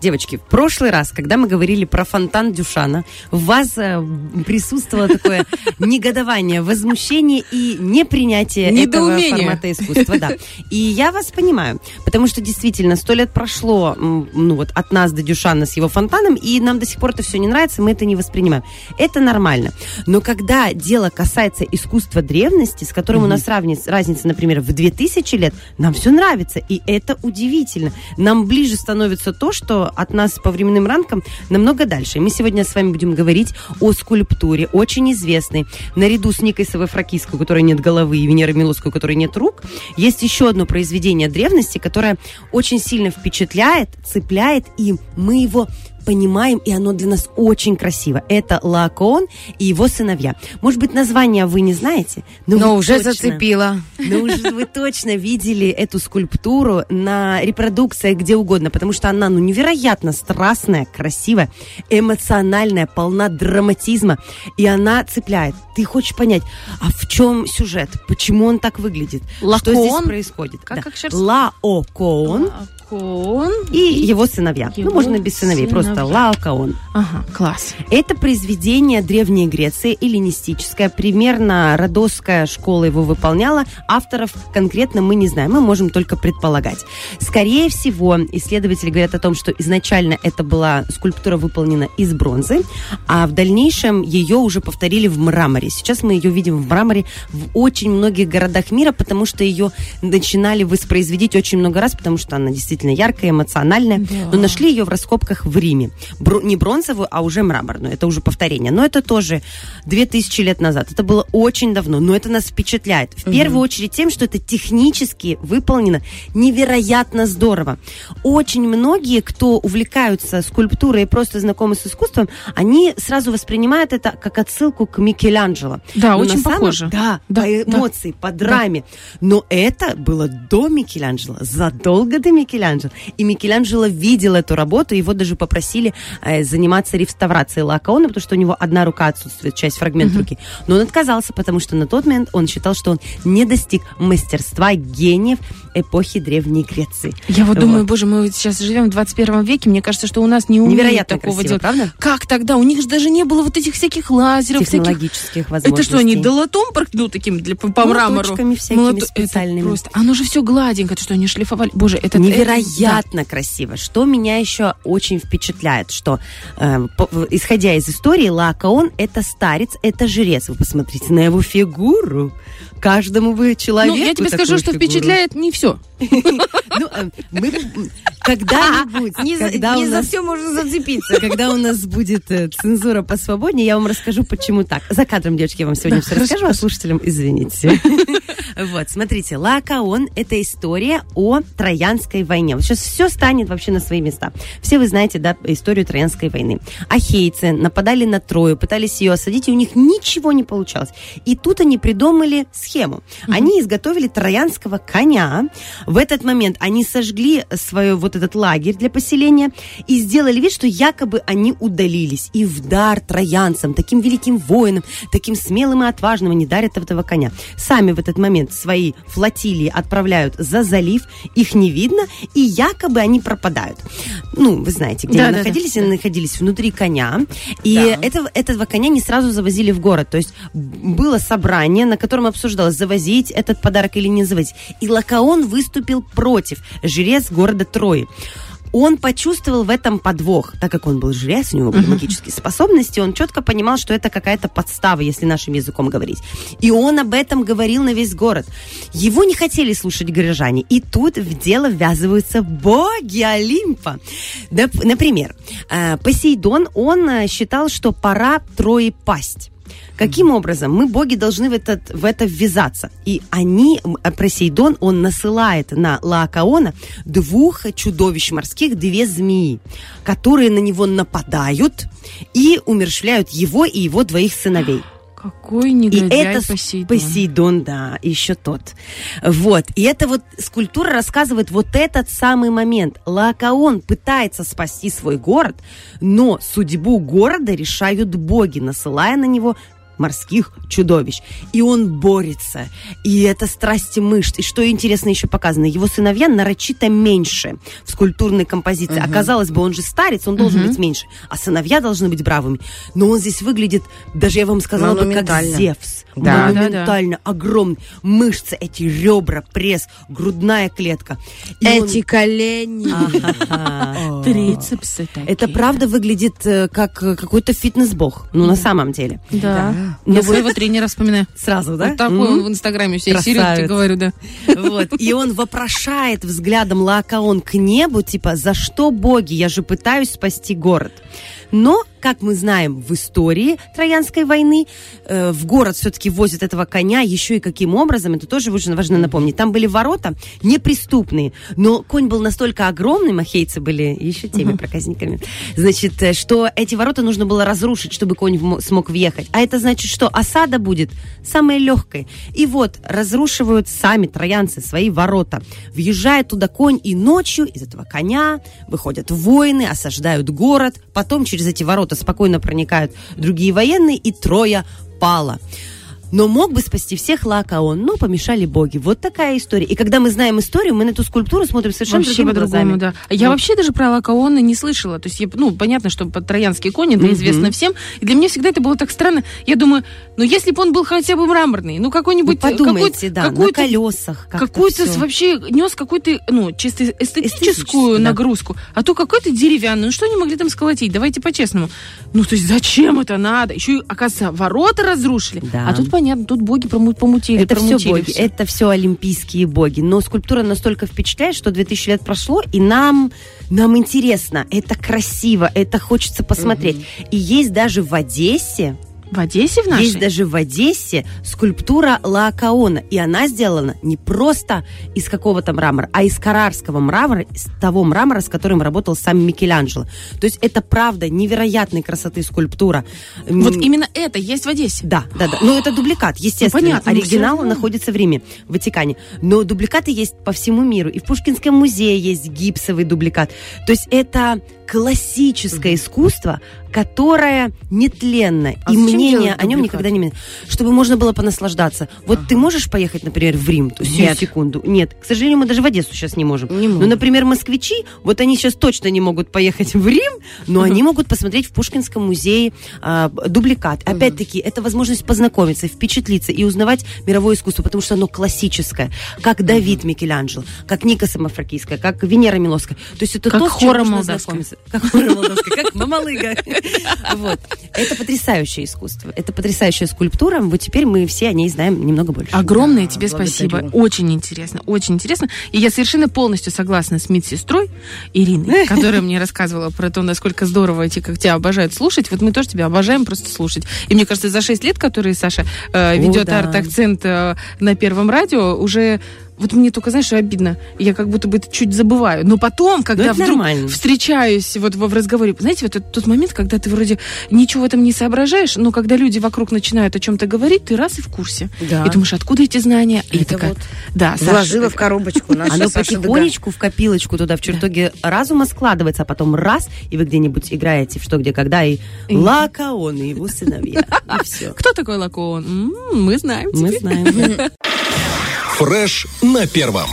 Девочки, в прошлый раз, когда мы говорили про фонтан Дюшана, у вас э, присутствовало такое негодование, возмущение и непринятие этого формата искусства. Да. И я вас понимаю, потому что действительно сто лет прошло ну, вот, от нас до Дюшана с его фонтаном, и нам до сих пор это все не нравится, мы это не воспринимаем. Это нормально. Но когда дело касается искусства древности, с которым у нас равниц- разница, например, в 2000 лет, нам все нравится, и это удивительно. Нам ближе становится то, что от нас по временным рамкам намного дальше. Мы сегодня с вами будем говорить о скульптуре, очень известной. Наряду с Никой Савофракийской, у которой нет головы, и Венерой Милосской, у которой нет рук, есть еще одно произведение древности, которое очень сильно впечатляет, цепляет, и мы его понимаем, и оно для нас очень красиво. Это Лаокоон и его сыновья. Может быть, название вы не знаете, но, Но уже точно- зацепила. но уже вы точно видели эту скульптуру на репродукциях где угодно, потому что она ну, невероятно страстная, красивая, эмоциональная, полна драматизма, и она цепляет. Ты хочешь понять, а в чем сюжет, почему он так выглядит, что здесь происходит. Как- Да. как раз? Лаокоон и его сыновья. Его ну, можно без сыновей, просто сыновья. Лаокоон. Ага, класс. Это произведение Древней Греции, эллинистическое. Примерно Родосская школа его выполняла. Авторов конкретно мы не знаем, мы можем только предполагать. Скорее всего, исследователи говорят о том, что изначально это была скульптура выполнена из бронзы, а в дальнейшем ее уже повторили в мраморе. Сейчас мы ее видим в мраморе в очень многих городах мира, потому что ее начинали воспроизводить очень много раз, потому что она действительно яркая, эмоциональная. Но нашли ее в раскопках в Риме. Бро- не бронзовую, а уже мраморную. Это уже повторение. Но это тоже 2000 лет назад. Это было очень давно. Но это нас впечатляет. В первую очередь тем, что это технически выполнено невероятно здорово. Очень многие, кто увлекаются скульптурой и просто знакомы с искусством, они сразу воспринимают это как отсылку к Микеланджело. Да, Но очень самом- похоже. Да, Да, по да. эмоции, по драме. Но это было до Микеланджело, задолго до Микеланджело. И Микеланджело видел эту работу, его даже попросили э, заниматься реставрацией Лакаона, потому что у него одна рука отсутствует, часть, фрагмент руки. Но он отказался, потому что на тот момент он считал, что он не достиг мастерства гениев эпохи Древней Греции. Я вот думаю, Вот. боже, мы сейчас живем в 21 веке, мне кажется, что у нас не умеют Невероятно такого красиво, делать. правда? Как тогда? У них же даже не было вот этих всяких лазеров, всяких... технологических возможностей. Это что, они долотом прок- ну, таким для, по, по мрамору? Молоточками всякими Молото- специальными. Это просто... Оно же все гладенько, это что, они шлифовали? Боже, это... Невероятно красиво. Что меня еще очень впечатляет, что э, по- исходя из истории, Лакаон это старец, это жрец. Вы посмотрите на его фигуру. Каждому Да. человеку Ну, я тебе скажу, что фигуру. впечатляет не все. Ну, э, мы когда-нибудь, когда у нас все можно зацепиться. когда у нас будет э, цензура посвободнее, я вам расскажу, почему так. За кадром, девочки, я вам сегодня все расскажу, а слушателям извините. Вот, смотрите, Лакаон – это история о Троянской войне. Вот сейчас все станет вообще на свои места. Все вы знаете, да, историю Троянской войны. Ахейцы нападали на Трою, пытались ее осадить, и у них ничего не получалось. И тут они придумали схему. Они изготовили троянского коня. В этот момент они сожгли свой вот этот лагерь для поселения и сделали вид, что якобы они удалились. И в дар троянцам, таким великим воинам, таким смелым и отважным они дарят этого коня. Сами в этот момент свои флотилии отправляют за залив, их не видно, и якобы они пропадают. Ну, вы знаете, где Да, они да, да. находились, они находились внутри коня, и Да. этого, этого коня не сразу завозили в город. То есть было собрание, на котором обсуждалось, завозить этот подарок или не завозить. И Лакаон выступил против, жрец города Трои. Он почувствовал в этом подвох, так как он был жрец, у него были магические способности, он четко понимал, что это какая-то подстава, если нашим языком говорить. И он об этом говорил на весь город. Его не хотели слушать горожане. И тут в дело ввязываются боги Олимпа. Нап- Например, э, Посейдон, он э, считал, что пора Трои пасть. Каким образом мы, боги, должны в, этот, в это ввязаться? И они, э, Посейдон, он насылает на Лаокаона двух чудовищ морских, две змеи, которые на него нападают и умершляют его и его двоих сыновей. Какой И негодяй это с- Посейдон. Посейдон, да, еще тот. Вот. И это вот скульптура рассказывает вот этот самый момент. Лаокаон пытается спасти свой город, но судьбу города решают боги, насылая на него морских чудовищ. И он борется. И это страсти мышц. И что интересно еще показано, его сыновья нарочито меньше в скульптурной композиции. А казалось бы, он же старец, он должен быть меньше. А сыновья должны быть бравыми. Но он здесь выглядит, даже я вам сказала, бы, как. Зевс. Да. Монументально, огромный. Мышцы, эти ребра, пресс, грудная клетка. И он- Эти колени. Ага. Трицепсы такие. Это правда выглядит э, как э, какой-то фитнес-бог. Ну, на самом деле. Да. Ну, Я вот- своего тренера вспоминаю. Сразу, да? Вот такой М? он в Инстаграме все тебе говорю, да. Вот. И он вопрошает взглядом Лаокаон к небу, типа, за что боги? Я же пытаюсь спасти город. Но, как мы знаем, в истории Троянской войны э, в город все-таки возят этого коня, еще и каким образом, это тоже очень важно напомнить. Там были ворота неприступные, но конь был настолько огромный, махейцы были еще теми проказниками, значит, э, что эти ворота нужно было разрушить, чтобы конь вмо- смог въехать. А это значит, что осада будет самой легкой. И вот разрушивают сами троянцы свои ворота. Въезжает туда конь, и ночью из этого коня выходят воины, осаждают город, потом через эти ворота спокойно проникают другие военные, и Троя пала. Но мог бы спасти всех Лаокаон, но помешали боги. Вот такая история. И когда мы знаем историю, мы на эту скульптуру смотрим совершенно Вообще другими глазами. да. А Я Ну. вообще даже про Лакаона не слышала. То есть, я, ну, понятно, что по- троянский конь, это Мгм. известно всем. И для меня всегда это было так странно. Я думаю, ну, если бы он был хотя бы мраморный, ну, какой-нибудь... подумайте, какой-то- да, на какой-то- колесах. как-то Какую-то вообще нес какую-то, ну, чисто эстетическую да. нагрузку, а то какой-то деревянный. Ну, что они могли там сколотить? Давайте по-честному. Ну, то есть, зачем это надо? Еще оказывается, ворота разрушили. Да. А тут понятно, тут боги помутили, Это все боги, всё. это все олимпийские боги. Но скульптура настолько впечатляет, что 2000 лет прошло, и нам, нам интересно, это красиво, это хочется посмотреть. И есть даже в Одессе, В Одессе в нашей? есть даже в Одессе скульптура Лаокаона. И она сделана не просто из какого-то мрамора, а из карарского мрамора, из того мрамора, с которым работал сам Микеланджело. То есть это правда невероятной красоты скульптура. Вот именно это есть в Одессе. да, да, да. Ну, это дубликат, естественно. понятно, но Оригинал находится в Риме, в Ватикане. Но дубликаты есть по всему миру. И в Пушкинском музее есть гипсовый дубликат. То есть это классическое искусство, которое нетленно. А и мнение о нем никогда не меняется. Чтобы можно было понаслаждаться. Вот ты можешь поехать, например, в Рим? То есть Нет. секунду. Нет. К сожалению, мы даже в Одессу сейчас не можем. Не Ну, можем. например, москвичи, вот они сейчас точно не могут поехать в Рим, но они могут посмотреть в Пушкинском музее а, дубликат. Опять-таки, это возможность познакомиться, впечатлиться и узнавать мировое искусство, потому что оно классическое, как Давид Микеланджело, как Ника Самофракийская, как Венера Милоская. То есть это Как то, с чем можно знакомиться. Как Хора Молдавская, как Мамалыга. Вот. Это потрясающее искусство. Это потрясающая скульптура. Вот теперь мы все о ней знаем немного больше. Огромное Да, тебе спасибо. Очень интересно, очень интересно. И я совершенно полностью согласна с медсестрой Ириной, которая мне рассказывала про то, насколько здорово эти, как тебя обожают слушать. Вот мы тоже тебя обожаем просто слушать. И мне кажется, за 6 лет, которые Саша э, ведет арт-акцент э, на Первом радио, уже вот мне только, знаешь, обидно. Я как будто бы это чуть забываю. Но потом, когда это вдруг нормально. встречаюсь вот в, в разговоре, знаете, вот этот тот момент, когда ты вроде ничего в этом не соображаешь, но когда люди вокруг начинают о чем-то говорить, ты раз и в курсе. Да. И думаешь, откуда эти знания? И Это такая, вот да, Саша, Вложила в коробочку Оно Саша потихонечку в копилочку туда, в чертоге разума складывается, а потом раз, и вы где-нибудь играете в что, где, когда, и Лакаон и его сыновья. И все. Кто такой Лакоон? М, мы знаем Мы знаем. Фреш на первом.